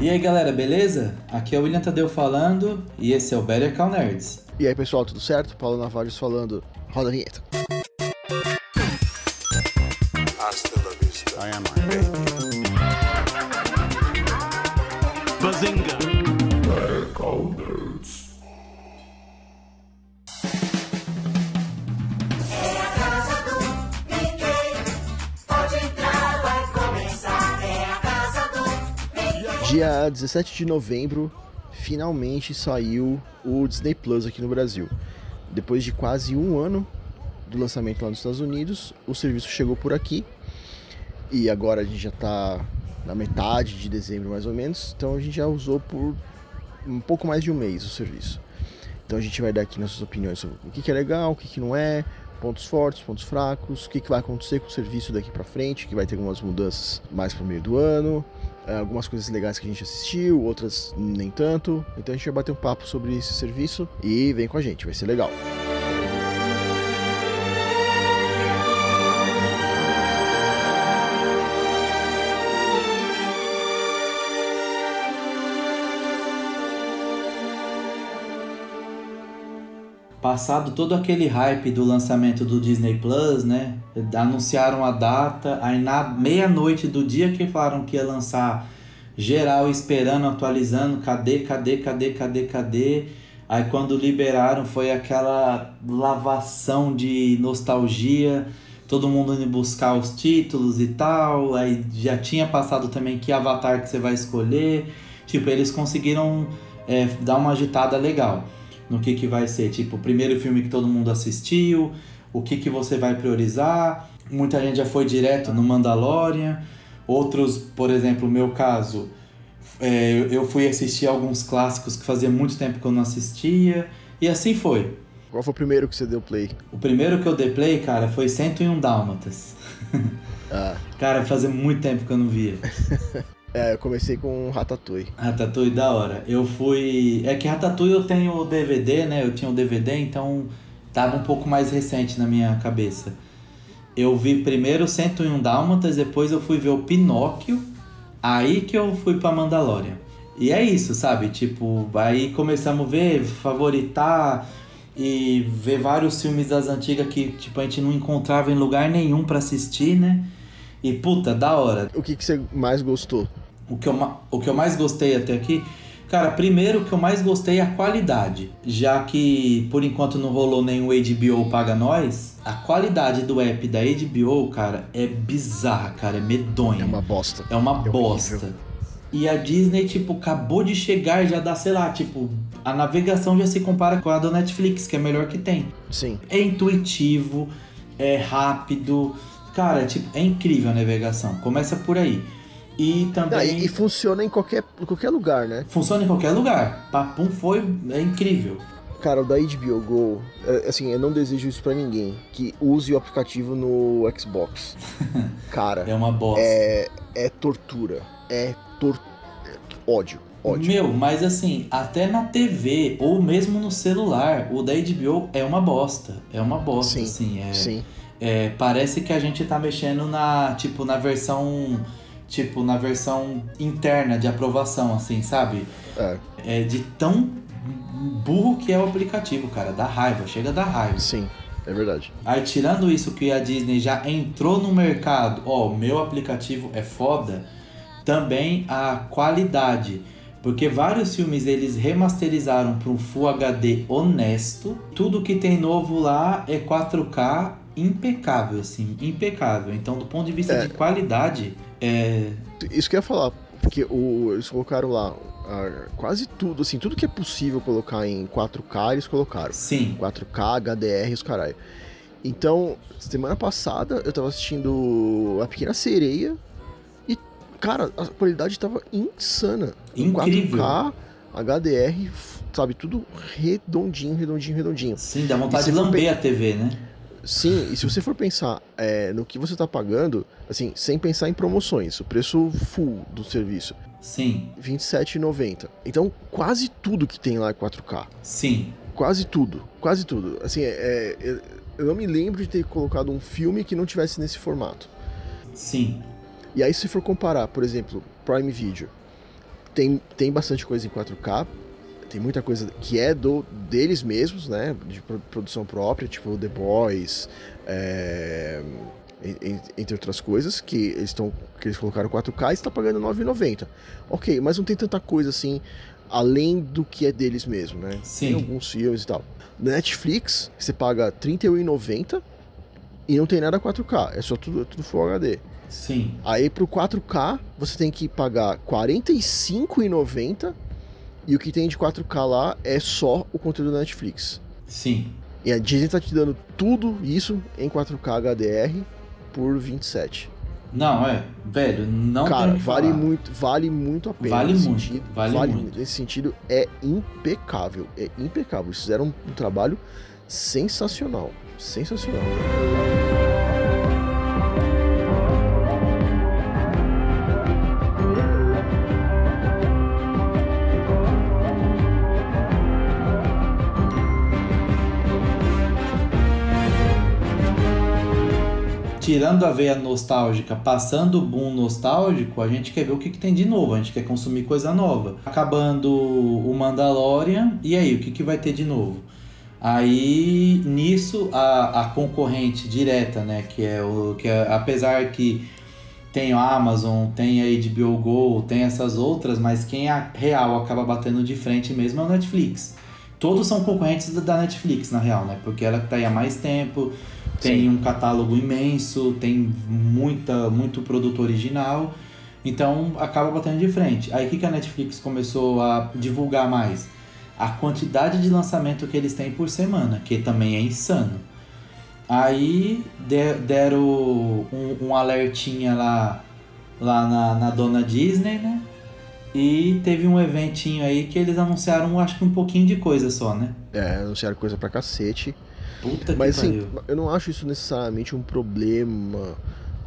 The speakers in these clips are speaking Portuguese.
E aí galera, beleza? Aqui é o William Tadeu falando e esse é o Better Call Nerds. E aí pessoal, tudo certo? Paulo Navarros falando. Roda a vinheta. Dia 17 de novembro, finalmente saiu o Disney Plus aqui no Brasil. Depois de quase um ano do lançamento lá nos Estados Unidos, o serviço chegou por aqui. E agora a gente já tá na metade de dezembro mais ou menos, então a gente já usou por um pouco mais de um mês o serviço. Então a gente vai dar aqui nossas opiniões sobre o que, é legal, o que, não é, pontos fortes, pontos fracos, o que, vai acontecer com o serviço daqui pra frente, que vai ter algumas mudanças mais pro meio do ano, algumas coisas legais que a gente assistiu, outras nem tanto. Então a gente vai bater um papo sobre esse serviço e vem com a gente, vai ser legal. Passado todo aquele hype do lançamento do Disney Plus, né? Anunciaram a data, aí na meia-noite do dia que falaram que ia lançar, geral esperando, atualizando, cadê, cadê, cadê, cadê, cadê? Aí quando liberaram foi aquela lavação de nostalgia, todo mundo indo buscar os títulos e tal. Aí já tinha passado também que avatar que você vai escolher. Tipo, eles conseguiram é, dar uma agitada legal no que, que vai ser. Tipo, o primeiro filme que todo mundo assistiu, o que, que você vai priorizar. Muita gente já foi direto no Mandalorian. Outros, por exemplo, o meu caso, é, eu fui assistir alguns clássicos que fazia muito tempo que eu não assistia. E assim foi. Qual foi o primeiro que você deu play? O primeiro que eu dei play, cara, foi 101 Dálmatas. Ah, cara, fazia muito tempo que eu não via. é, eu comecei com Ratatouille. Ratatouille da hora. Eu fui. É que Ratatouille eu tenho o DVD, né? Eu tinha o DVD, então tava um pouco mais recente na minha cabeça. Eu vi primeiro 101 Dálmatas, depois eu fui ver o Pinóquio, aí que eu fui pra Mandalorian. E é isso, sabe? Tipo, aí começamos a ver, favoritar e ver vários filmes das antigas que tipo, a gente não encontrava em lugar nenhum pra assistir, né? E puta, da hora. O que, que você mais gostou? O que, eu, o que eu mais gostei até aqui, cara, primeiro o que eu mais gostei é a qualidade. Já que por enquanto não rolou nenhum HBO paga nós, a qualidade do app da HBO, cara, é bizarra, cara, é medonha. É uma bosta. É uma É bosta. horrível. E a Disney, tipo, acabou de chegar e já dá, sei lá, tipo, a navegação já se compara com a da Netflix, que é a melhor que tem. Sim. É intuitivo, é rápido. Cara, tipo, é incrível a navegação. Começa por aí. E Ah, também e, e funciona em qualquer, qualquer lugar, né? funciona em qualquer lugar. Papum foi é incrível. Cara, o da HBO Go, é, assim, eu não desejo isso pra ninguém. Que use o aplicativo no Xbox. Cara, É uma bosta. é, é tortura. É, tor é ódio. Ódio. Meu, mas assim, até na TV ou mesmo no celular, o da HBO é uma bosta. É uma bosta, Sim, assim. É, Sim. É, parece que a gente tá mexendo na, tipo, na versão, tipo, na versão interna de aprovação, assim, sabe? É, É de tão burro que é o aplicativo, cara. Dá raiva, chega a dar raiva. sim. É verdade. Aí, tirando isso que a Disney já entrou no mercado, ó, meu aplicativo é foda, também a qualidade. Porque vários filmes eles remasterizaram para um Full HD honesto. Tudo que tem novo lá é 4K impecável, assim, impecável. Então, do ponto de vista É. de qualidade, é. Isso que eu ia falar, porque o, eles colocaram lá ah, quase tudo, assim, tudo que é possível colocar em 4K, eles colocaram. Sim, 4K, HDR, os caralho. Então, semana passada eu tava assistindo A Pequena Sereia e, cara, a qualidade tava insana. Em Incrível. 4K, HDR, sabe, tudo redondinho, redondinho, redondinho. sim, dá vontade de lamber a TV, né? Sim, e se você for pensar é, no que você tá pagando, assim, sem pensar em promoções, o preço full do serviço, Sim, R$ 27,90. Então, quase tudo que tem lá é 4K. sim, Quase tudo, quase tudo. Assim, é, é, eu não me lembro de ter colocado um filme que não tivesse nesse formato. sim. E aí, se for comparar, por exemplo, Prime Video, tem, tem bastante coisa em 4K. Tem muita coisa que é do deles mesmos, né? De pro- produção própria, tipo The Boys, é, en- en- entre outras coisas, que eles, tão, que eles colocaram 4K e está pagando R$ 9,90. Ok, mas não tem tanta coisa assim, além do que é deles mesmo, né? Sim. Tem alguns filmes e tal. Na Netflix, você paga R$ 31,90 e não tem nada 4K, é só tudo, tudo Full HD. Sim. Aí pro 4K você tem que pagar R$ 45,90 e o que tem de 4K lá é só o conteúdo da Netflix. Sim. E a Disney tá te dando tudo isso em 4K HDR por 27. Não, é, velho, não Cara, vale falar. muito, vale muito a pena. Vale muito, sentido. vale muito. Nesse sentido é impecável, é impecável. Eles fizeram um, um trabalho sensacional, sensacional. Tirando a veia nostálgica, passando o boom nostálgico, a gente quer ver o que, que tem de novo, a gente quer consumir coisa nova. Acabando o Mandalorian, e aí, o que, que vai ter de novo? Aí, nisso, a, a concorrente direta, né, que é o que é, apesar que tem a Amazon, tem a HBO Go, tem essas outras, mas quem a real acaba batendo de frente mesmo é o Netflix. Todos são concorrentes da- Netflix, na real, né? Porque ela tá aí há mais tempo, tem um catálogo imenso, tem muita, muito produto original, então acaba batendo de frente. Aí o que, que a Netflix começou a divulgar mais? A quantidade de lançamento que eles têm por semana, que também é insano. Aí de- deram um, um alertinha lá, lá na, na dona Disney, né? E teve um eventinho aí que eles anunciaram, acho que um pouquinho de coisa só, né? É, anunciaram coisa pra cacete. Puta que Mas assim, pariu. eu não acho isso necessariamente um problema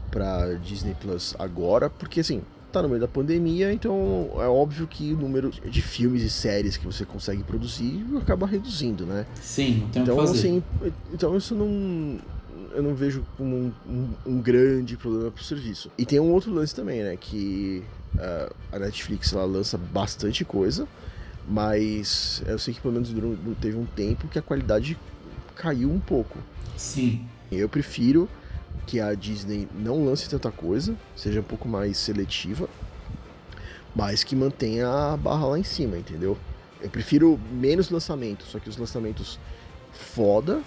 pra Disney Plus agora, porque assim, tá no meio da pandemia, então é óbvio que o número de filmes e séries que você consegue produzir acaba reduzindo, né? Sim, Então, que fazer. assim, então isso não. Eu não vejo como um, um- um grande problema pro serviço. E tem um outro lance também, né? Que ah, a Netflix ela lança bastante coisa, mas eu sei que pelo menos teve um tempo que a qualidade caiu um pouco. Sim, Eu prefiro que a Disney não lance tanta coisa, seja um pouco mais seletiva, mas que mantenha a barra lá em cima, entendeu? Eu prefiro menos lançamentos, só que os lançamentos foda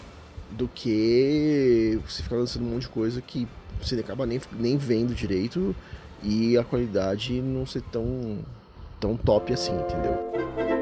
do que você ficar lançando um monte de coisa que você acaba nem, nem vendo direito e a qualidade não ser tão, tão top assim, entendeu?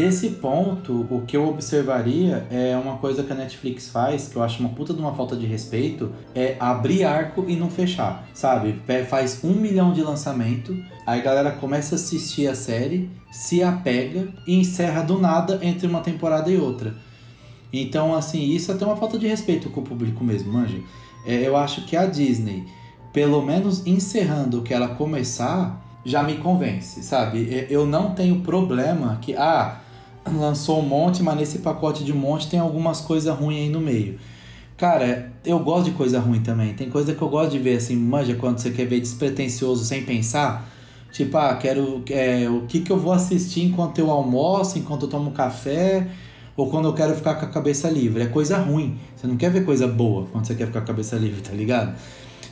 Desse ponto, o que eu observaria é uma coisa que a Netflix faz, que eu acho uma puta de uma falta de respeito, é abrir arco e não fechar, sabe? Faz um milhão de lançamento, aí a galera começa a assistir a série, se apega e encerra do nada entre uma temporada e outra. Então, assim, isso é até uma falta de respeito com o público mesmo, manja. É, eu acho que a Disney, pelo menos encerrando o que ela começar, já me convence, sabe? E- Eu não tenho problema que, ah, lançou um monte, mas nesse pacote de monte tem algumas coisas ruins aí no meio. Cara, eu gosto de coisa ruim também. Tem coisa que eu gosto de ver, assim, manja, quando você quer ver despretensioso sem pensar. Tipo, ah, quero. É, o que, que eu vou assistir enquanto eu almoço, enquanto eu tomo café, ou quando eu quero ficar com a cabeça livre. É coisa ruim. Você não quer ver coisa boa quando você quer ficar com a cabeça livre, tá ligado?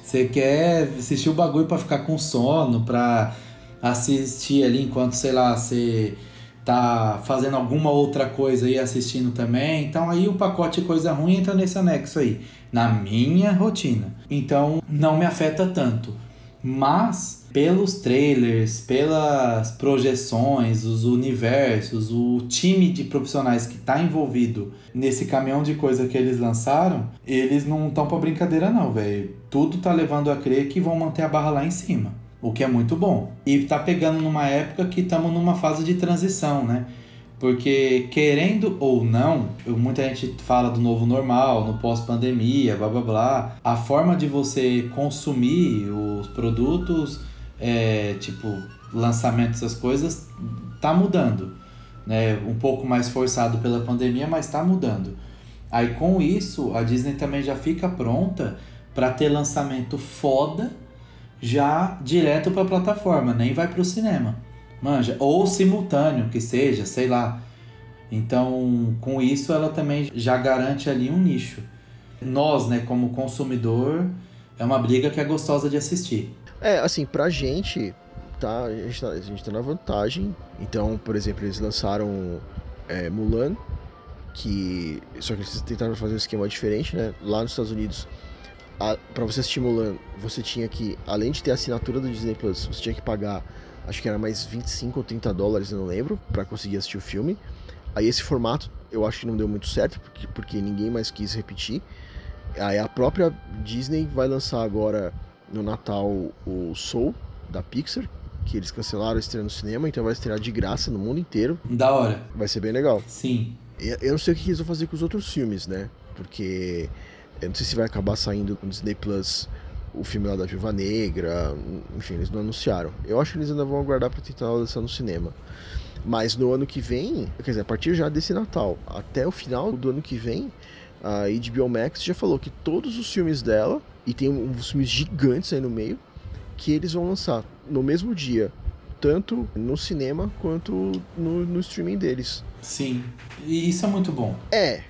Você quer assistir o bagulho pra ficar com sono, pra assistir ali enquanto, sei lá, você tá fazendo alguma outra coisa aí assistindo também. Então aí o pacote coisa ruim entra nesse anexo aí, na minha rotina. Então não me afeta tanto. Mas pelos trailers, pelas projeções, os universos, o time de profissionais que está envolvido nesse caminhão de coisa que eles lançaram, eles não estão para brincadeira não, velho. Tudo tá levando a crer que vão manter a barra lá em cima. O que é muito bom. E tá pegando numa época que estamos numa fase de transição, né? Porque, querendo ou não, muita gente fala do novo normal, no pós-pandemia, blá blá blá. A forma de você consumir os produtos, é, tipo, lançamento dessas coisas, tá mudando. Né? Um pouco mais forçado pela pandemia, mas tá mudando. Aí com isso, a Disney também já fica pronta para ter lançamento foda já direto para a plataforma, nem vai para o cinema. Manja, ou simultâneo que seja, sei lá. Então, com isso ela também já garante ali um nicho. Nós, né, como consumidor, é uma briga que é gostosa de assistir. É, assim, pra gente, tá, a gente tá, a gente tá na vantagem. Então, por exemplo, eles lançaram é, Mulan, que. Só que eles tentaram fazer um esquema diferente, né? Lá nos Estados Unidos, a, pra você assistir Mulan, você tinha que, além de ter a assinatura do Disney Plus, você tinha que pagar, acho que era mais 25 ou 30 dólares, não lembro, pra conseguir assistir o filme. Aí esse formato eu acho que não deu muito certo, porque, porque ninguém mais quis repetir. Aí a própria Disney vai lançar agora no Natal o Soul da Pixar, que eles cancelaram a estreia no cinema, então vai estrear de graça no mundo inteiro. Da hora. Vai ser bem legal. Sim. Eu não sei o que eles vão fazer com os outros filmes, né? Porque eu não sei se vai acabar saindo no Disney Plus o filme lá da Viúva Negra, enfim, eles não anunciaram. Eu acho que eles ainda vão aguardar pra tentar lançar no cinema. Mas no ano que vem, quer dizer, a partir já desse Natal até o final do ano que vem, a HBO Max já falou que todos os filmes dela, e tem uns filmes gigantes aí no meio, que eles vão lançar no mesmo dia, tanto no cinema quanto no, no streaming deles. Sim. E isso é muito bom. É,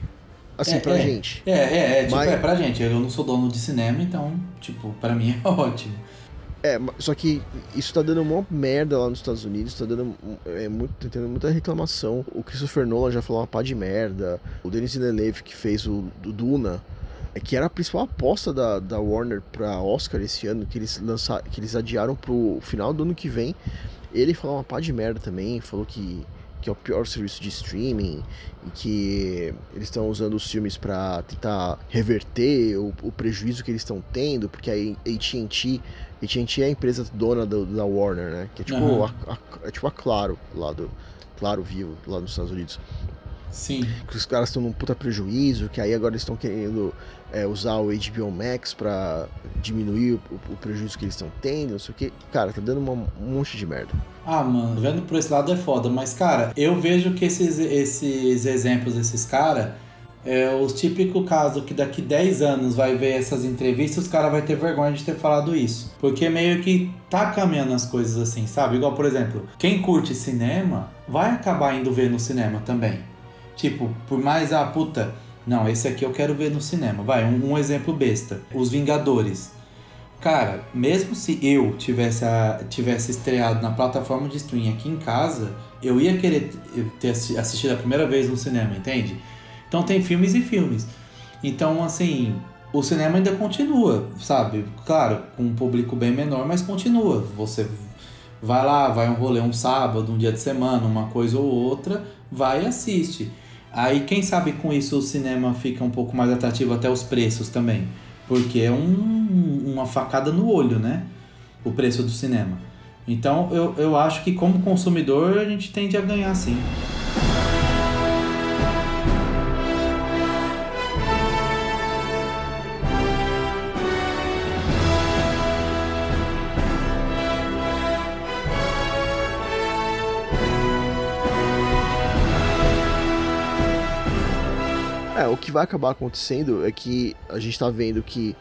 assim, É, pra é. gente. É, é, é, tipo, Mas- é pra gente. Eu não sou dono de cinema, então, tipo, pra mim é ótimo. É, só que isso tá dando uma merda lá nos Estados Unidos, tá dando é, muito, tá tendo muita reclamação. O Christopher Nolan já falou uma pá de merda. O Denis Villeneuve, que fez o, do Duna, é que era a principal aposta da, da Warner pra Oscar esse ano, que eles lançaram, que eles adiaram pro final do ano que vem. Ele falou uma pá de merda também, falou que, que é o pior serviço de streaming e que eles estão usando os filmes pra tentar reverter o, o prejuízo que eles estão tendo, porque a AT&T AT&T é a empresa dona do- da Warner, né? Que é tipo, Aham. a, a- é tipo a Claro, lá do Claro Vivo, lá nos Estados Unidos. Sim. Que os caras estão num puta prejuízo, que aí agora eles estão querendo é, usar o HBO Max pra diminuir o, o prejuízo que eles estão tendo, não sei o que. Cara, tá dando uma- um monte de merda. Ah, mano, vendo por esse lado é foda, mas, cara, eu vejo que esses, esses exemplos desses caras é os típicos casos que daqui 10 anos vai ver essas entrevistas, os caras vai ter vergonha de ter falado isso. Porque meio que tá caminhando as coisas assim, sabe? Igual, por exemplo, quem curte cinema vai acabar indo ver no cinema também. Tipo, por mais a puta, não, esse aqui eu quero ver no cinema. Vai, um, um exemplo besta. Os Vingadores. Cara, mesmo se eu tivesse, a- tivesse estreado na plataforma de streaming aqui em casa, eu ia querer ter assi- assistido a primeira vez no cinema, entende? Então tem filmes e filmes. Então, assim, o cinema ainda continua, sabe? Claro, com um público bem menor, mas continua. Você vai lá, vai um rolê um sábado, um dia de semana, uma coisa ou outra, vai e assiste. Aí, quem sabe com isso o cinema fica um pouco mais atrativo, até os preços também. Porque é um- uma facada no olho, né? O preço do cinema. Então, eu, eu acho que como consumidor a gente tende a ganhar sim. Vai acabar acontecendo é que a gente tá vendo que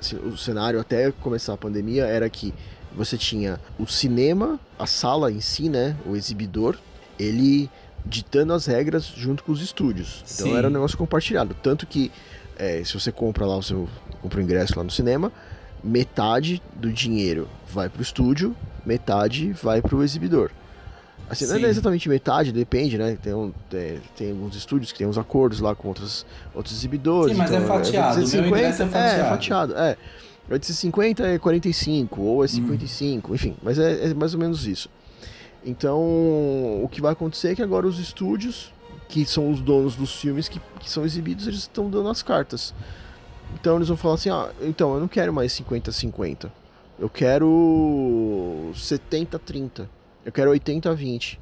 assim, o cenário até começar a pandemia era que você tinha o cinema, a sala em si, né, o exibidor, ele ditando as regras junto com os estúdios. Então Sim. era um negócio compartilhado, tanto que é, se você compra lá o seu compra o ingresso lá no cinema, metade do dinheiro vai pro estúdio, metade vai pro exibidor. Assim, não é exatamente metade, depende, né? Tem, um, tem, tem alguns estúdios que tem uns acordos lá com outros, outros exibidores. Sim, mas é então, fatiado, o meu ingresso é É, fatiado. é fatiado, é. 850 é 45, Hum. ou é 55, enfim, mas é, é mais ou menos isso. Então, o que vai acontecer é que agora os estúdios, que são os donos dos filmes que, que são exibidos, eles estão dando as cartas. Então eles vão falar assim, ah, então eu não quero mais 50-50. Eu quero 70-30. Eu quero 80-20.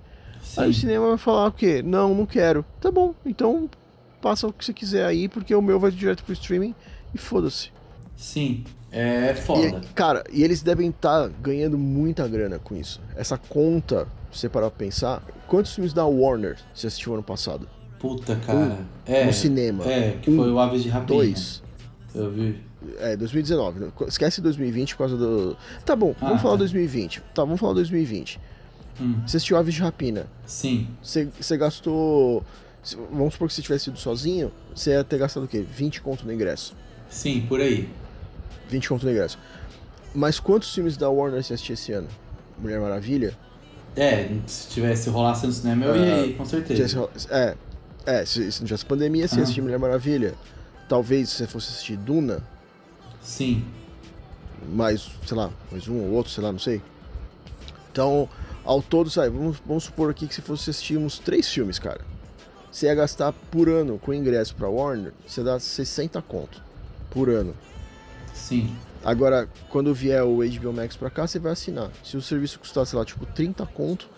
Aí o Sim. cinema vai falar o quê? Não, não quero. Tá bom, então passa o que você quiser aí, porque o meu vai direto pro streaming e foda-se. Sim. É foda. E, cara, e eles devem estar ganhando muita grana com isso. Essa conta, se você parar pra pensar, quantos filmes da Warner você assistiu ano passado? Puta, cara. é. no cinema. É, que Um, foi o Aves de Rapina. Dois. Eu vi. É, 2019. né? Esquece 2020 por causa do. Tá bom, Ah, vamos falar tá. 2020. Tá, vamos falar 2020. Hum. Você assistiu Aves de Rapina. Sim. Você, você gastou. Vamos supor que você tivesse ido sozinho, você ia ter gastado o quê? 20 conto no ingresso. Sim, por aí. 20 conto no ingresso. Mas quantos filmes da Warner você assistiu esse ano? Mulher Maravilha? É, se tivesse rolasse no cinema, eu ia ir, com certeza. É, é se, se não tivesse pandemia, você ia assistir Mulher Maravilha. Talvez se você fosse assistir Duna, Sim. mais, sei lá, mais um ou outro, sei lá, não sei. Então, ao todo, sabe, vamos, vamos supor aqui que se fosse assistir uns três filmes, cara. Você ia gastar por ano com ingresso pra Warner, você dá 60 conto por ano. Sim. Agora, quando vier o HBO Max pra cá, você vai assinar. Se o serviço custar, sei lá, tipo 30 conto,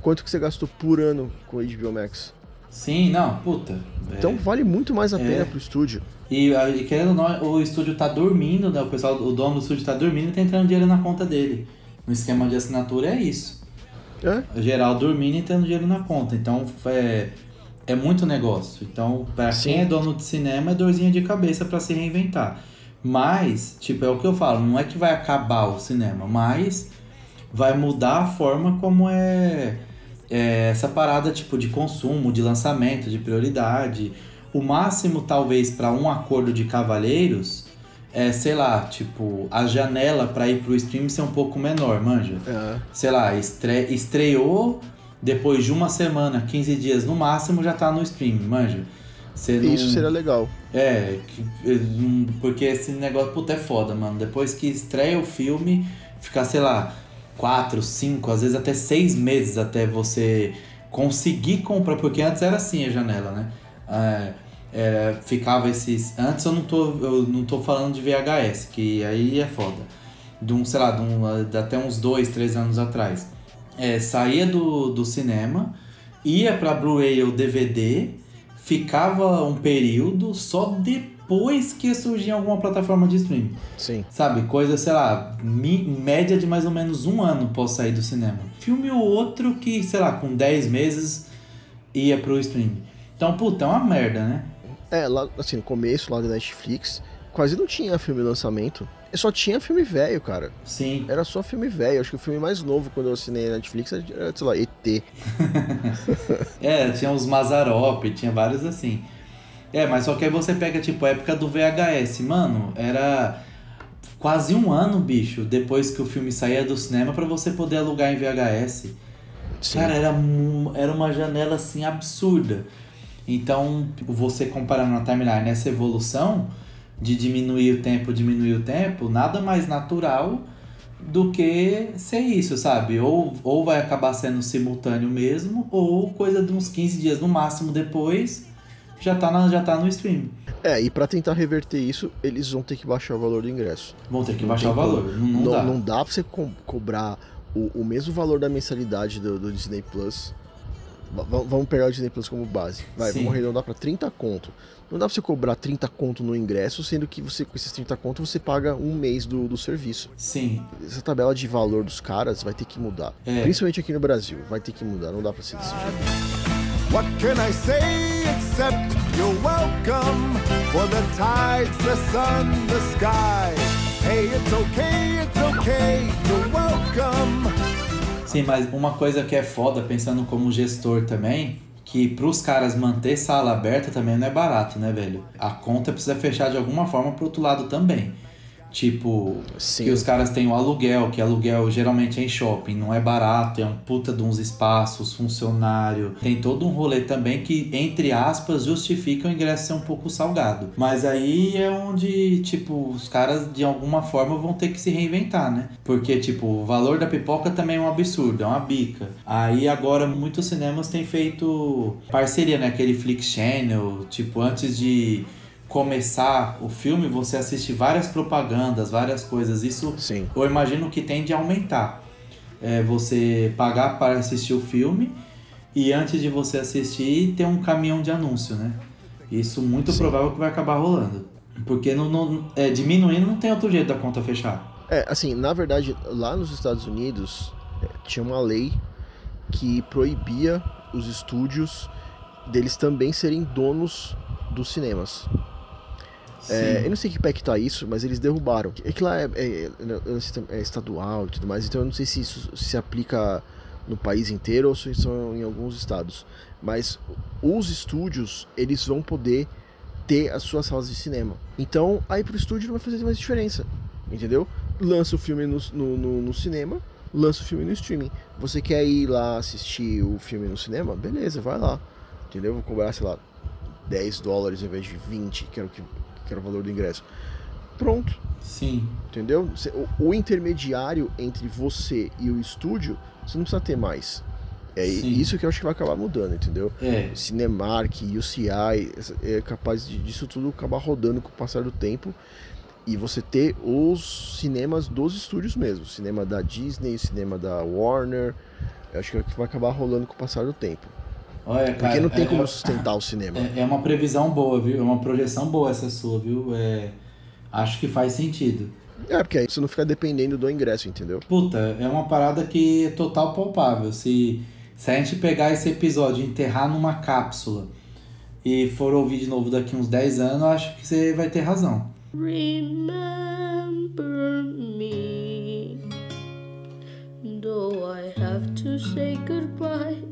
quanto que você gastou por ano com o HBO Max? Sim, não, puta. é. Então vale muito mais a É. pena pro estúdio. E, e querendo ou não, o estúdio tá dormindo, né? O pessoal, o dono do estúdio tá dormindo e tá entrando dinheiro na conta dele. No esquema de assinatura é isso. É? Geral dormindo e entrando dinheiro na conta. Então é, é muito negócio. Então, pra Sim. quem é dono de cinema, é dorzinha de cabeça pra se reinventar. Mas, tipo, é o que eu falo, não é que vai acabar o cinema, mas vai mudar a forma como é, é essa parada tipo de consumo, de lançamento, de prioridade. O máximo, talvez, para um acordo de cavalheiros é, sei lá, tipo, a janela para ir pro stream ser um pouco menor, manja É. sei lá, estre... estreou, depois de uma semana, 15 dias no máximo, já tá no stream, manja. Você não... Isso seria legal. É, que- porque esse negócio, puta, é foda, mano. Depois que estreia o filme, ficar, sei lá, quatro, cinco, às vezes até seis meses até você conseguir comprar, porque antes era assim a janela, né? É, é, ficava esses. Antes eu não tô, eu não tô falando de VHS, que aí é foda. De um, sei lá, de, um, de até uns dois, três anos atrás. É, saía do, do cinema, ia pra Blu-ray ou DVD, ficava um período, só depois que surgia alguma plataforma de streaming. Sim. Sabe, coisa, sei lá, média de mais ou menos um ano pós sair do cinema. Filme ou outro que, sei lá, com 10 meses ia pro streaming. Então, puta, é uma merda, né? É, lá, assim, no começo lá da Netflix, quase não tinha filme lançamento. Só tinha filme velho, cara. Sim. Era só filme velho. Acho que o filme mais novo quando eu assinei a Netflix era, sei lá, ET. É, tinha os Mazarop, tinha vários assim. É, mas só que aí você pega, tipo, a época do VHS. Mano, era quase um ano, bicho, depois que o filme saía do cinema pra você poder alugar em VHS. Sim. Cara, era, era uma janela assim absurda. Então, você comparando na timeline essa evolução de diminuir o tempo, diminuir o tempo, nada mais natural do que ser isso, sabe? Ou, ou vai acabar sendo simultâneo mesmo, ou coisa de uns 15 dias no máximo depois já tá, na, já tá no stream. É, e pra tentar reverter isso, eles vão ter que baixar o valor do ingresso. Vão ter que Não baixar o valor. como. Não, não, dá. Não dá pra você co- cobrar o, o mesmo valor da mensalidade do, do Disney Plus. Va- va- vamos pegar o Disney Plus como base. Vai, Sim. vamos arredondar pra 30 conto. Não dá pra você cobrar 30 conto no ingresso, sendo que você com esses 30 conto você paga um mês do, do serviço. Sim, Essa tabela de valor dos caras vai ter que mudar. É. Principalmente aqui no Brasil, vai ter que mudar, não dá pra ser desse jeito. What can I say except you're welcome for the tides, the sun, the sky? Hey, it's okay, it's okay, you're welcome. Sim, mas uma coisa que é foda, pensando como gestor também, que pros caras manter sala aberta também não é barato, né, velho? A conta precisa fechar de alguma forma pro outro lado também. Tipo, Sim. que os caras têm o aluguel, que aluguel geralmente é em shopping, não é barato, é um puta de uns espaços, funcionário. Tem todo um rolê também que, entre aspas, justifica o ingresso ser um pouco salgado. Mas aí é onde, tipo, os caras de alguma forma vão ter que se reinventar, né? Porque, tipo, o valor da pipoca também é um absurdo, é uma bica. Aí agora muitos cinemas têm feito parceria, né? Aquele Flix Channel, tipo, antes de começar o filme, você assiste várias propagandas, várias coisas. Isso Sim. eu imagino que tende a aumentar. É você pagar para assistir o filme e antes de você assistir ter um caminhão de anúncio, né? Isso muito Sim. provável que vai acabar rolando. Porque não, não- é, diminuindo não tem outro jeito da conta fechar. É, assim, na verdade, lá nos Estados Unidos é, tinha uma lei que proibia os estúdios deles também serem donos dos cinemas. É, eu não sei que pé que tá isso, mas eles derrubaram. É que lá é, é- não sei se é estadual e tudo mais, então eu não sei se isso se aplica no país inteiro ou se são em alguns estados. Mas os estúdios, eles vão poder ter as suas salas de cinema. Então, aí pro estúdio não vai fazer mais diferença, entendeu? Lança o filme no, no, no- no cinema, lança o filme no streaming. Você quer ir lá assistir o filme no cinema? Beleza, vai lá. Entendeu? Vou cobrar, sei lá, 10 dólares ao invés de 20, que era o, que, que era o valor do ingresso. Pronto, Sim. entendeu? O, o intermediário entre você e o estúdio, você não precisa ter mais. É Sim. isso que eu acho que vai acabar mudando, entendeu? É. Cinemark, UCI, é capaz de- disso tudo acabar rodando com o passar do tempo e você ter os cinemas dos estúdios mesmo, cinema da Disney, cinema da Warner, eu acho que é que vai acabar rolando com o passar do tempo. Olha, cara. Porque não tem é- como é- sustentar o cinema. É, é uma previsão boa, viu? É uma projeção boa essa sua, viu? É, acho que faz sentido. É, porque aí você não fica dependendo do ingresso, entendeu? Puta, é uma parada que é total palpável. Se, se a gente pegar esse episódio e enterrar numa cápsula e for ouvir de novo daqui uns 10 anos, eu acho que você vai ter razão. Remember me, though I have to say goodbye.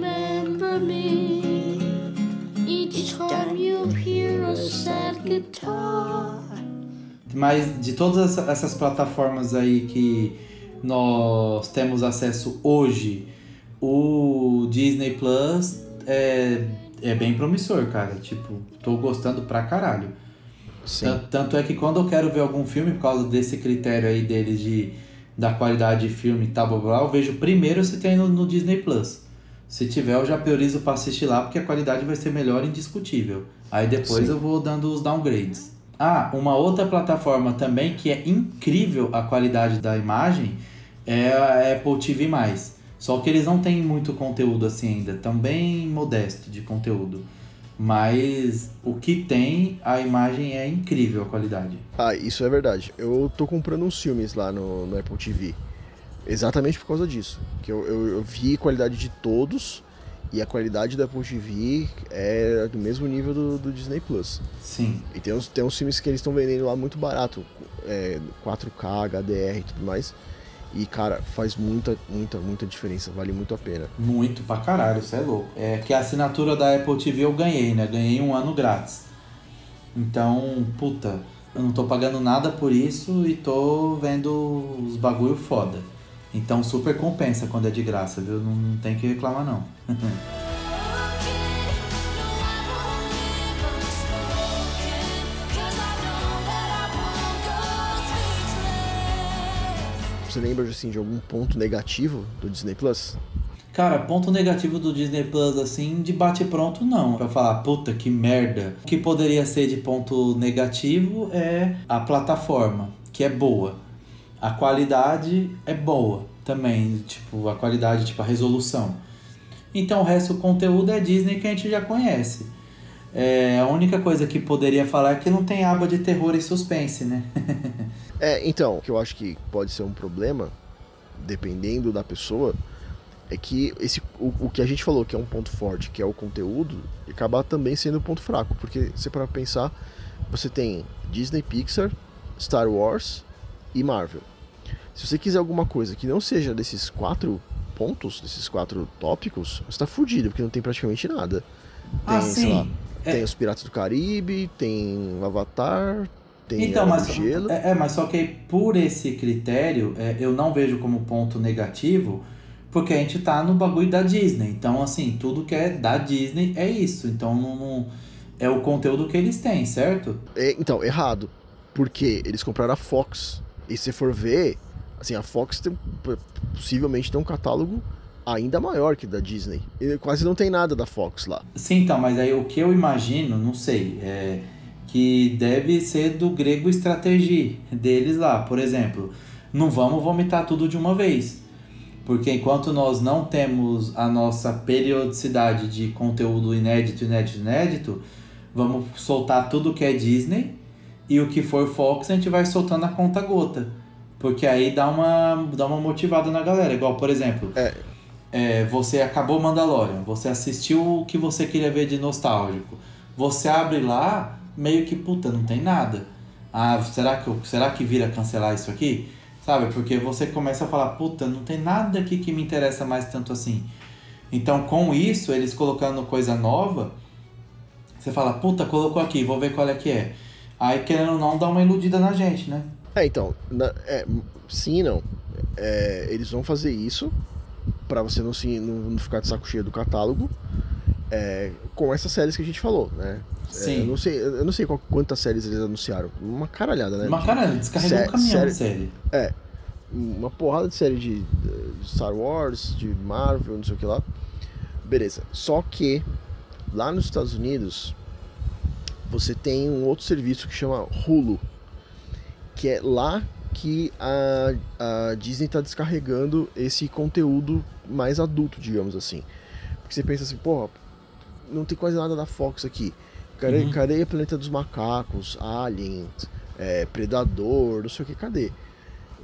each time you hear a sad guitar. Mas de todas essa- essas plataformas aí que nós temos acesso hoje, o Disney Plus é, é bem promissor, cara. Tipo, tô gostando pra caralho. Sim. Tan- Tanto é que quando eu quero ver algum filme, por causa desse critério aí deles de, da qualidade de filme e tal, blá, blá, blá, eu vejo primeiro se tem no, no Disney Plus. Se tiver, eu já priorizo pra assistir lá, porque a qualidade vai ser melhor indiscutível. Aí depois Sim. eu vou dando os downgrades. Ah, uma outra plataforma também que é incrível a qualidade da imagem é a Apple TV+. Só que eles não têm muito conteúdo assim ainda, tão bem modesto de conteúdo. Mas o que tem, a imagem é incrível a qualidade. Ah, isso é verdade. Eu tô comprando uns filmes lá no, no Apple TV. Exatamente por causa disso. Que eu, eu, eu vi a qualidade de todos e a qualidade da Apple TV é do mesmo nível do, do Disney Plus. Sim. E tem uns, tem uns filmes que eles estão vendendo lá muito barato, é, 4K, HDR e tudo mais. E, cara, faz muita, muita, muita diferença, vale muito a pena. Muito pra caralho, isso é louco. É que a assinatura da Apple TV eu ganhei, né? Ganhei um ano grátis. Então, puta, eu não tô pagando nada por isso e tô vendo os bagulho foda. Então super compensa quando é de graça, viu? Não, não tem que reclamar não. Você lembra, assim, de algum ponto negativo do Disney Plus? Cara, ponto negativo do Disney Plus, assim, de bate pronto, não. Pra falar, puta, que merda. O que poderia ser de ponto negativo é a plataforma, que é boa. A qualidade é boa também, tipo, a qualidade, tipo, a resolução. Então o resto do conteúdo é Disney que a gente já conhece. É, a única coisa que poderia falar é que não tem aba de terror e suspense, né? É, então, o que eu acho que pode ser um problema, dependendo da pessoa, é que esse, o, o que a gente falou que é um ponto forte, que é o conteúdo, acaba também sendo um ponto fraco. Porque, se para pensar, você tem Disney Pixar, Star Wars e Marvel. Se você quiser alguma coisa que não seja desses quatro pontos, desses quatro tópicos, você tá fudido, porque não tem praticamente nada. Tem, Ah, sei lá, sim. É. tem os Piratas do Caribe, tem o Avatar, tem Então, mas, Gelo. é, é, mas só que por esse critério, é, eu não vejo como ponto negativo, porque a gente tá no bagulho da Disney. Então, assim, tudo que é da Disney é isso. Então, não, não- é o conteúdo que eles têm, certo? É, então, errado. Porque eles compraram a Fox. E se for ver, assim, a Fox tem, possivelmente tem um catálogo ainda maior que da Disney. E quase não tem nada da Fox lá. Sim, então, mas aí o que eu imagino, não sei, é, que deve ser do grego estratégia deles lá. Por exemplo, não vamos vomitar tudo de uma vez. Porque enquanto nós não temos a nossa periodicidade de conteúdo inédito, inédito, inédito, vamos soltar tudo que é Disney e o que for Fox a gente vai soltando a conta gota. Porque aí dá uma, dá uma motivada na galera. Igual, por exemplo, É. é, você acabou Mandalorian, você assistiu o que você queria ver de nostálgico. Você abre lá, meio que, puta, não tem nada. Ah, será que, será que vira cancelar isso aqui? Sabe? Porque você começa a falar, puta, não tem nada aqui que me interessa mais tanto assim. Então, com isso, eles colocando coisa nova, você fala, puta, colocou aqui, vou ver qual é que é. Aí, querendo ou não, dá uma iludida na gente, né? É, então, na- é, sim e não. É, eles vão fazer isso pra você não, se, não, não ficar de saco cheio do catálogo é, com essas séries que a gente falou, né? É, Sim. eu não sei, eu não sei qual- quantas séries eles anunciaram. Uma caralhada, né? Uma De- cara, descarregou Sé- um caminhão série- de série. É. Uma porrada de série de, de Star Wars, de Marvel, não sei o que lá. Beleza. Só que lá nos Estados Unidos você tem um outro serviço que chama Hulu. Que é lá que a, a Disney está descarregando esse conteúdo mais adulto, digamos assim. Porque você pensa assim, porra, não tem quase nada da Fox aqui. Cadê, Uhum. cadê Planeta dos Macacos, Alien, é, Predador, não sei o que, cadê?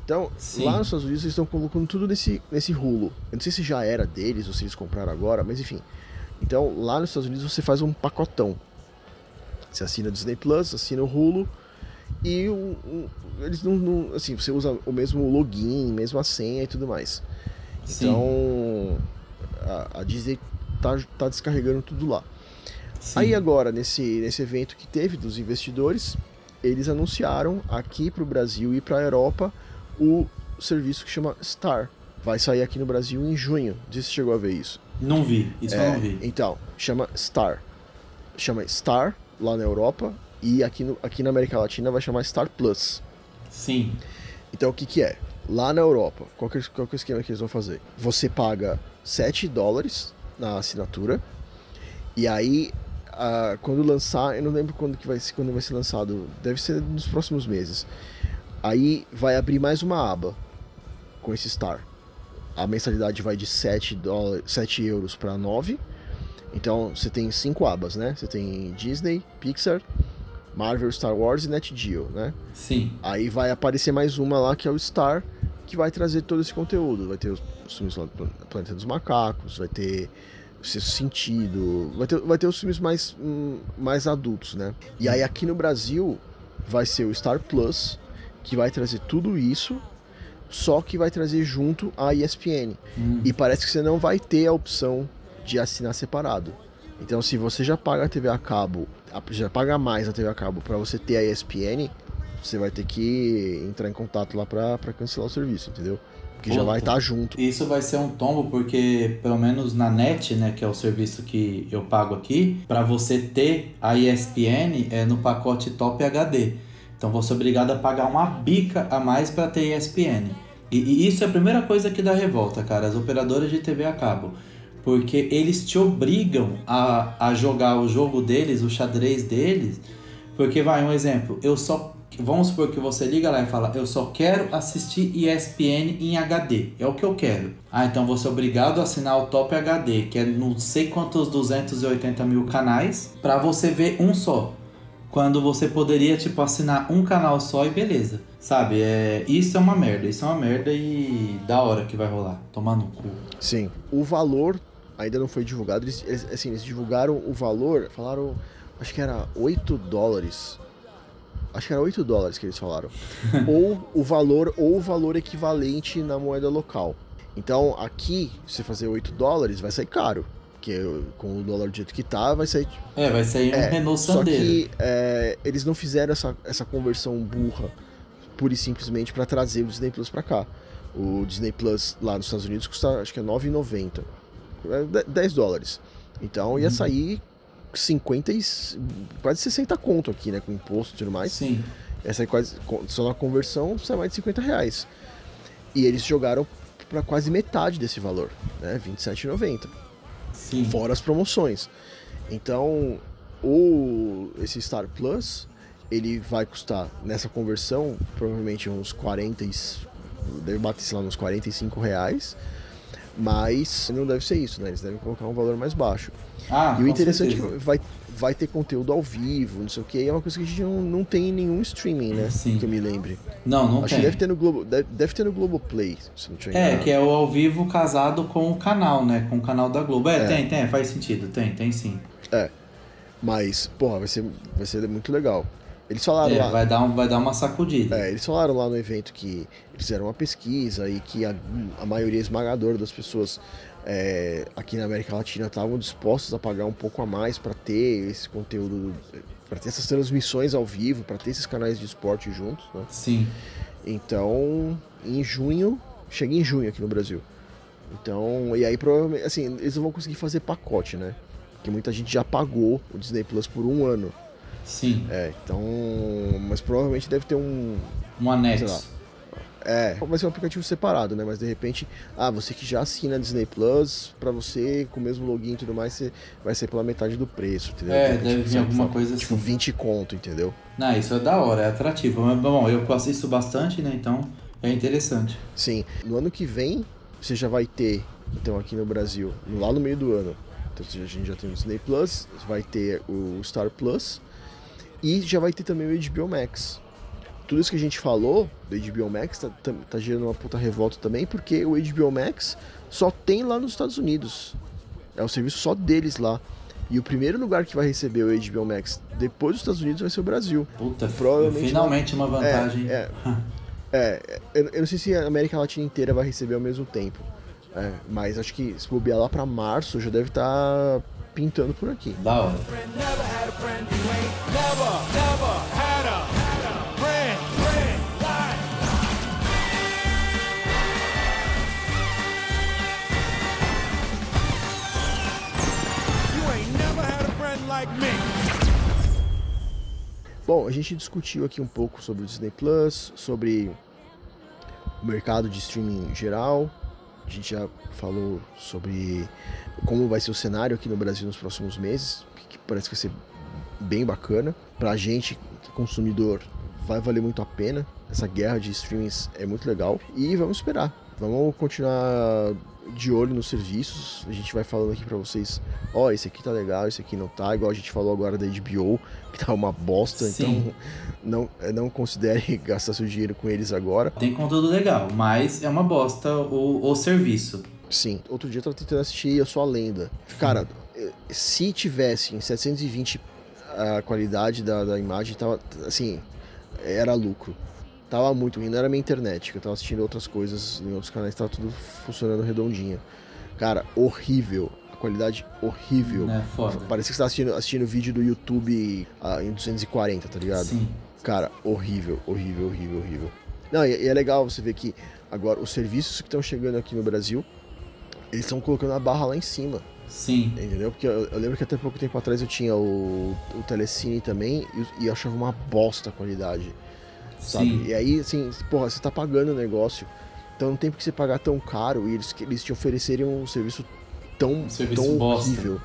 Então, Sim. lá nos Estados Unidos eles estão colocando tudo nesse, nesse Hulu. Eu não sei se já era deles ou se eles compraram agora, mas enfim. Então, lá nos Estados Unidos você faz um pacotão. Você assina Disney Plus, assina o Hulu e o, o- eles não, não- Assim, você usa o mesmo login, mesma senha e tudo mais. Sim. Então, a, a Disney tá, tá descarregando tudo lá. Sim. Aí agora, nesse, nesse evento que teve dos investidores, eles anunciaram aqui para o Brasil e para a Europa o serviço que chama Star. Vai sair aqui no Brasil em junho. Não sei se chegou a ver isso. Não vi, isso eu É, não vi. Então, chama Star. Chama Star lá na Europa e aqui, no, aqui na América Latina vai chamar Star Plus. Sim. Então o que que é? Lá na Europa, qual que, é- qual que é o esquema que eles vão fazer? Você paga 7 dólares na assinatura e aí ah, quando lançar, eu não lembro quando que vai ser, quando vai ser lançado, deve ser nos próximos meses. Aí vai abrir mais uma aba com esse Star. A mensalidade vai de 7, dólares, 7 euros para 9. Então você tem cinco abas, né? Você tem Disney, Pixar, Marvel, Star Wars e Net Geo, né? Sim. Aí vai aparecer mais uma lá que é o Star, que vai trazer todo esse conteúdo. Vai ter os, os filmes lá do Plan- Planeta dos Macacos, vai ter o Sexto Sentido, vai ter, vai ter os filmes mais, hum, mais adultos, né? E aí aqui no Brasil vai ser o Star Plus, que vai trazer tudo isso, só que vai trazer junto a ESPN. Hum. E parece que você não vai ter a opção de assinar separado. Então, se você já paga a TV a cabo, já paga mais a TV a cabo para você ter a ESPN, você vai ter que entrar em contato lá pra cancelar o serviço, entendeu? Porque já Puta. vai estar junto. Isso vai ser um tombo porque, pelo menos na net, né, que é o serviço que eu pago aqui, para você ter a ESPN é no pacote Top HD. Então você é obrigado a pagar uma bica a mais para ter ESPN. E, e isso é a primeira coisa que dá revolta, cara, as operadoras de TV a cabo. Porque eles te obrigam a, a jogar o jogo deles, o xadrez deles. Porque vai, um exemplo, eu só. Vamos supor que você liga lá e fala, eu só quero assistir ESPN em HD. É o que eu quero. Ah, então você é obrigado a assinar o Top HD, que é não sei quantos 280 mil canais, pra você ver um só. Quando você poderia, tipo, assinar um canal só e beleza. Sabe? É, isso é uma merda. Isso é uma merda e da hora que vai rolar. Tomar no cu. Sim. O valor ainda não foi divulgado. Eles, eles- assim, eles divulgaram o valor, falaram, acho que era 8 dólares. Acho que era 8 dólares que eles falaram. ou o valor, ou o valor equivalente na moeda local. Então, aqui, se você fazer 8 dólares, vai sair caro. Porque com o dólar do jeito que tá, vai sair É, vai sair um É, Renault Só Sandero. que é, eles não fizeram essa, essa conversão burra, pura e simplesmente para trazer o Disney Plus para cá. O Disney Plus lá nos Estados Unidos custa acho que é 9,90. É de- 10 dólares. Então ia sair 50 e, quase 60 conto aqui, né? Com imposto e tudo mais. Sim. Essa aí quase, só na conversão sai mais de 50 reais. E eles jogaram para quase metade desse valor, né? 27,90 Sim. fora as promoções. Então, o esse Star Plus, ele vai custar nessa conversão provavelmente uns 40 e, deve bater sei lá uns 45 reais. Mas não deve ser isso, né? Eles devem colocar um valor mais baixo. Ah, e o interessante é que vai, vai ter conteúdo ao vivo, não sei o que, e é uma coisa que a gente não, não tem em nenhum streaming, né? Sim. Que eu me lembre. Não, não Acho tem. que deve ter no Globo, deve, deve ter no Globoplay, se não tiver É, que é o ao vivo casado com o canal, né? Com o canal da Globo. É, É. tem, tem, faz sentido. Tem, tem sim. Mas, porra, vai ser, vai ser muito legal. Eles falaram É, lá. vai dar, um, vai dar uma sacudida. É, eles falaram lá no evento que fizeram uma pesquisa e que a, a maioria esmagadora das pessoas é, aqui na América Latina estavam dispostas a pagar um pouco a mais para ter esse conteúdo, para ter essas transmissões ao vivo, para ter esses canais de esporte juntos, né? Sim. Então, em junho, chega em junho aqui no Brasil. Então, e aí provavelmente, assim, eles não vão conseguir fazer pacote, né? Porque muita gente já pagou o Disney Plus por um ano. Sim. É, então, mas provavelmente deve ter um, Um anexo. É, vai ser um aplicativo separado, né? Mas de repente, ah, você que já assina Disney Plus, pra você, com o mesmo login e tudo mais, você vai ser pela metade do preço, entendeu? É, repente, deve vir você alguma coisa Tipo, assim. 20 conto, entendeu? Não, isso é da hora, é atrativo. Mas, bom, eu assisto bastante, né? Então é interessante. Sim. No ano que vem, você já vai ter, então aqui no Brasil, lá no meio do ano, então a gente já tem o Disney Plus, vai ter o Star Plus e já vai ter também o HBO Max. Tudo isso que a gente falou do HBO Max tá, tá, tá gerando uma puta revolta também, porque o HBO Max só tem lá nos Estados Unidos. É o serviço só deles lá. E o primeiro lugar que vai receber o HBO Max depois dos Estados Unidos vai ser o Brasil. Puta, Provavelmente finalmente uma vantagem. É, é, é, eu, eu não sei se a América Latina inteira vai receber ao mesmo tempo. É, mas acho que se bobear lá pra março já deve estar pintando por aqui. Da hora. Bom, a gente discutiu aqui um pouco sobre o Disney Plus, sobre o mercado de streaming em geral. A gente já falou sobre como vai ser o cenário aqui no Brasil nos próximos meses, que, parece que vai ser bem bacana. Pra gente, consumidor, vai valer muito a pena. Essa guerra de streamings é muito legal. E vamos esperar. Vamos continuar de olho nos serviços. A gente vai falando aqui pra vocês, ó, esse aqui tá legal, esse aqui não tá, igual a gente falou agora da HBO, que tá uma bosta, Sim. então não, não considere gastar seu dinheiro com eles agora. Tem conteúdo legal, mas é uma bosta o, o serviço. Sim, outro dia eu tava tentando assistir Eu Sou a Lenda. Cara, se tivesse em 720 a qualidade da, da imagem, tava assim, era lucro. Tava muito ruim, não era minha internet, que eu tava assistindo outras coisas em outros canais, tava tudo funcionando redondinho. Cara, horrível. A qualidade horrível. É foda. Parecia que você tava assistindo, assistindo vídeo do YouTube ah, em 240, tá ligado? Sim. Cara, horrível, horrível, horrível, horrível. Não, e, e é legal você ver que agora os serviços que estão chegando aqui no Brasil, eles estão colocando a barra lá em cima, Sim. entendeu? Porque eu, eu lembro que até pouco tempo atrás eu tinha o, o Telecine também e, e eu achava uma bosta a qualidade, sabe? Sim. E aí, assim, porra, você tá pagando o negócio, então não tem por que você pagar tão caro e eles, que eles te oferecerem um serviço tão, serviço tão bosta. horrível,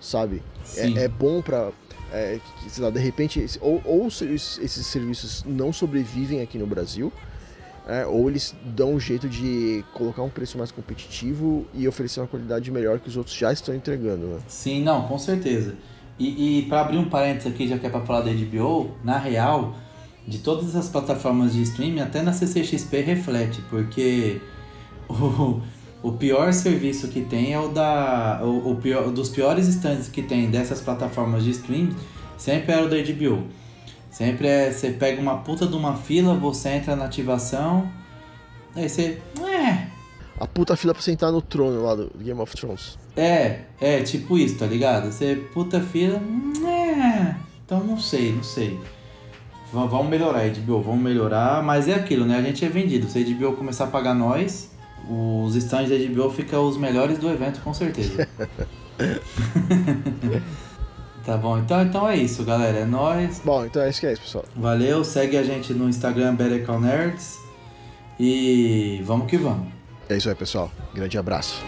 sabe? É, é bom pra. é, que, sei lá, de repente, ou, ou se esses, esses serviços não sobrevivem aqui no Brasil, é, ou eles dão um jeito de colocar um preço mais competitivo e oferecer uma qualidade melhor que os outros já estão entregando, né? Sim, não, com certeza. E, e para abrir um parênteses aqui, já que é pra falar da HBO, na real, de todas as plataformas de streaming, até na CCXP reflete, porque o, o pior serviço que tem é o da. O, o pior, dos piores stands que tem dessas plataformas de streaming sempre era o da HBO. Sempre é. Você pega uma puta de uma fila, você entra na ativação, aí você. É, A puta fila pra sentar no trono lá do Game of Thrones. É, é tipo isso, tá ligado? Você puta fila. É, então não sei, não sei. Vamos melhorar, HBO, vamos melhorar, mas é aquilo, né? A gente é vendido. Se a HBO começar a pagar nós, os stands da HBO ficam os melhores do evento, com certeza. tá bom, então, então é isso, galera. É nóis. Bom, então é isso que é isso, pessoal. Valeu, segue a gente no Instagram Better Call Nerds. E vamos que vamos. É isso aí, pessoal. Grande abraço.